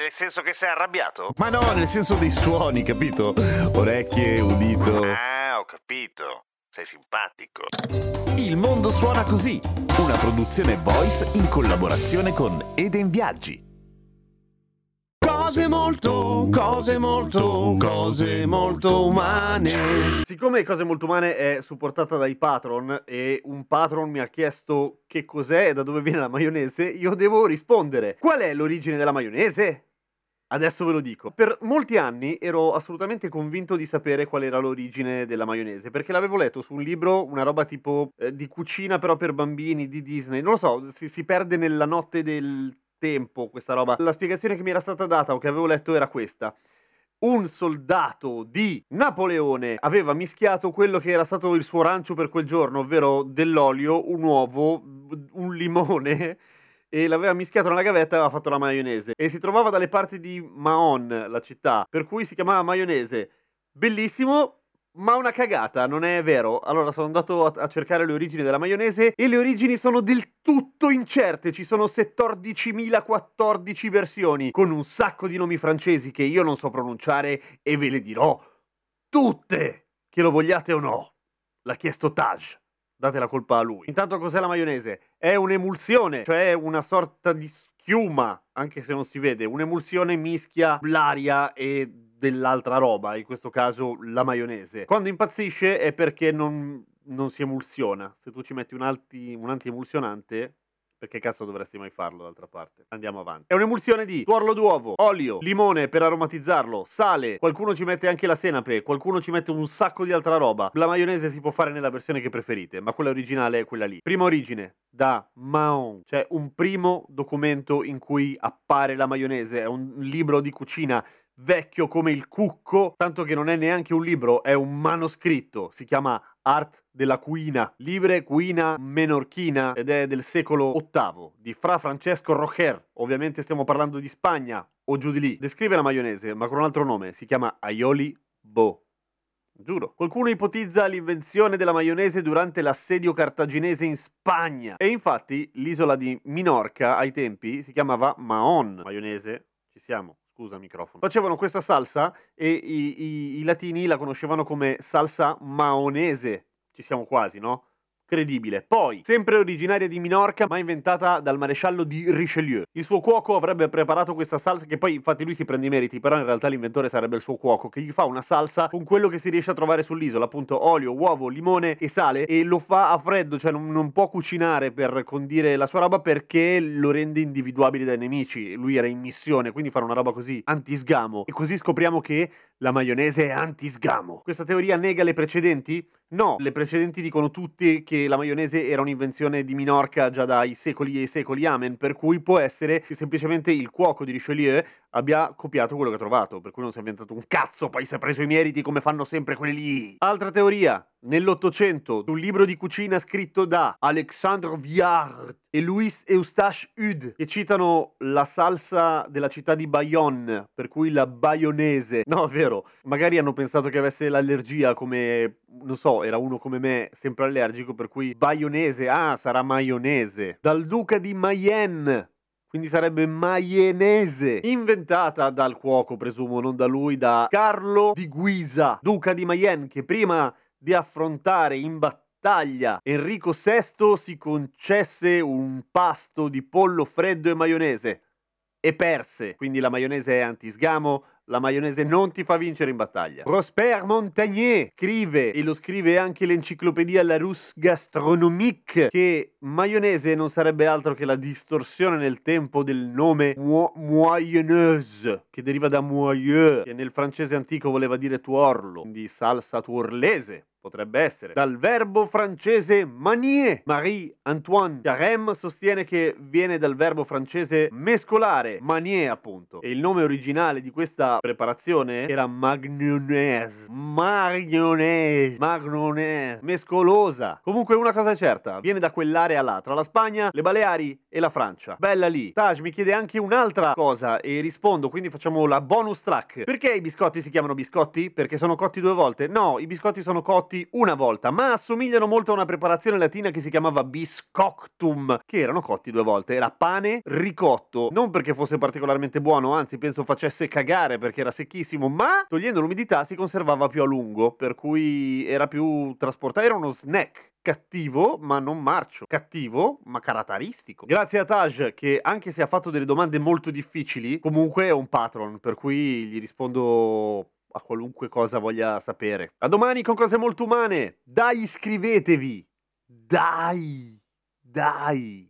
Nel senso che sei arrabbiato? Ma no, nel senso dei suoni, capito? Orecchie, udito. Ah, ho capito. Sei simpatico. Il mondo suona così, una produzione voice in collaborazione con Eden Viaggi. Cose molto, cose molto, cose molto umane. Siccome Cose Molto Umane è supportata dai patron e un patron mi ha chiesto che cos'è e da dove viene la maionese, io devo rispondere. Qual è l'origine della maionese? Adesso ve lo dico. Per molti anni ero assolutamente convinto di sapere qual era l'origine della maionese, perché l'avevo letto su un libro, una roba tipo eh, di cucina però per bambini di Disney. Non lo so, si, si perde nella notte del tempo questa roba. La spiegazione che mi era stata data o che avevo letto era questa un soldato di Napoleone aveva mischiato quello che era stato il suo rancio per quel giorno, ovvero dell'olio, un uovo, un limone e l'aveva mischiato nella gavetta e aveva fatto la maionese. E si trovava dalle parti di Mahon, la città, per cui si chiamava maionese. Bellissimo, ma una cagata, non è vero? Allora sono andato a, cercare le origini della maionese e le origini sono del tutto incerte. Ci sono 14.014 versioni con un sacco di nomi francesi che io non so pronunciare e ve le dirò tutte, che lo vogliate o no. L'ha chiesto Taj. Date la colpa a lui. Intanto cos'è la maionese? È un'emulsione, cioè una sorta di schiuma, anche se non si vede. Un'emulsione mischia l'aria e dell'altra roba, in questo caso la maionese. Quando impazzisce è perché non, non si emulsiona. Se tu ci metti un, alti, un anti-emulsionante, perché cazzo dovresti mai farlo d'altra parte? Andiamo avanti. È un'emulsione di tuorlo d'uovo, olio, limone per aromatizzarlo, sale, qualcuno ci mette anche la senape, qualcuno ci mette un sacco di altra roba. La maionese si può fare nella versione che preferite, ma quella originale è quella lì. Prima origine, da Mahon, cioè un primo documento in cui appare la maionese, è un libro di cucina vecchio come il cucco, tanto che non è neanche un libro, è un manoscritto, si chiama Art della Cuina, Libre Cuina Menorchina ed è del secolo VIII di Fra Francesco Rocher. Ovviamente stiamo parlando di Spagna o giù di lì. Descrive la maionese, ma con un altro nome, si chiama Aioli Bo. Giuro. Qualcuno ipotizza l'invenzione della maionese durante l'assedio cartaginese in Spagna. E infatti l'isola di Minorca ai tempi si chiamava Maon. Maionese, ci siamo scusa microfono. Facevano questa salsa e i, i, i latini la conoscevano come salsa maonese. Ci siamo quasi, no? Credibile. Poi, sempre originaria di Minorca, ma inventata dal maresciallo di Richelieu. Il suo cuoco avrebbe preparato questa salsa, che poi infatti lui si prende i meriti, però in realtà l'inventore sarebbe il suo cuoco, che gli fa una salsa con quello che si riesce a trovare sull'isola, appunto olio, uovo, limone e sale, e lo fa a freddo, cioè non, non può cucinare per condire la sua roba perché lo rende individuabile dai nemici. Lui era in missione, quindi fare una roba così anti-sgamo. E così scopriamo che la maionese è anti-sgamo. Questa teoria nega le precedenti? No, le precedenti dicono tutte che la maionese era un'invenzione di Minorca già dai secoli e secoli, amen, per cui può essere che semplicemente il cuoco di Richelieu abbia copiato quello che ha trovato, per cui non si è inventato un cazzo, poi si è preso i meriti come fanno sempre quelli lì. Altra teoria, nell'Ottocento, un libro di cucina scritto da Alexandre Viard e Louis Eustache Hude, che citano la salsa della città di Bayonne, per cui la baionese. No, è vero, magari hanno pensato che avesse l'allergia come, non so, era uno come me, sempre allergico, per cui baionese, ah, sarà maionese. Dal duca di Mayenne, quindi sarebbe maienese, inventata dal cuoco, presumo, non da lui, da Carlo di Guisa, duca di Mayenne, che prima di affrontare in battaglia Enrico VI si concesse un pasto di pollo freddo e maionese e perse. Quindi la maionese è antisgamo, la maionese non ti fa vincere in battaglia. Prosper Montagnier scrive, e lo scrive anche l'enciclopedia Larousse Gastronomique, che maionese non sarebbe altro che la distorsione nel tempo del nome mo- moyenneuse, che deriva da moyeux, che nel francese antico voleva dire tuorlo, quindi salsa tuorlese Potrebbe essere. Dal verbo francese manier. Marie-Antoine Carême sostiene che viene dal verbo francese mescolare, manier appunto. E il nome originale di questa preparazione era magnonese. Magnonese. Magnonese. Mescolosa. Comunque una cosa è certa, viene da quell'area là, tra la Spagna, le Baleari e la Francia. Bella lì. Taj mi chiede anche un'altra cosa e rispondo, quindi facciamo la bonus track. Perché i biscotti si chiamano biscotti? Perché sono cotti due volte? No, i biscotti sono cotti una volta, ma assomigliano molto a una preparazione latina che si chiamava biscoctum, che erano cotti due volte. Era pane ricotto, non perché fosse particolarmente buono, anzi penso facesse cagare perché era secchissimo, ma togliendo l'umidità si conservava più a lungo, per cui era più trasportato, era uno snack cattivo ma non marcio, cattivo ma caratteristico. Grazie a Taj che anche se ha fatto delle domande molto difficili, comunque è un patron, per cui gli rispondo a qualunque cosa voglia sapere. A domani con cose molto umane. Dai, iscrivetevi. Dai, dai.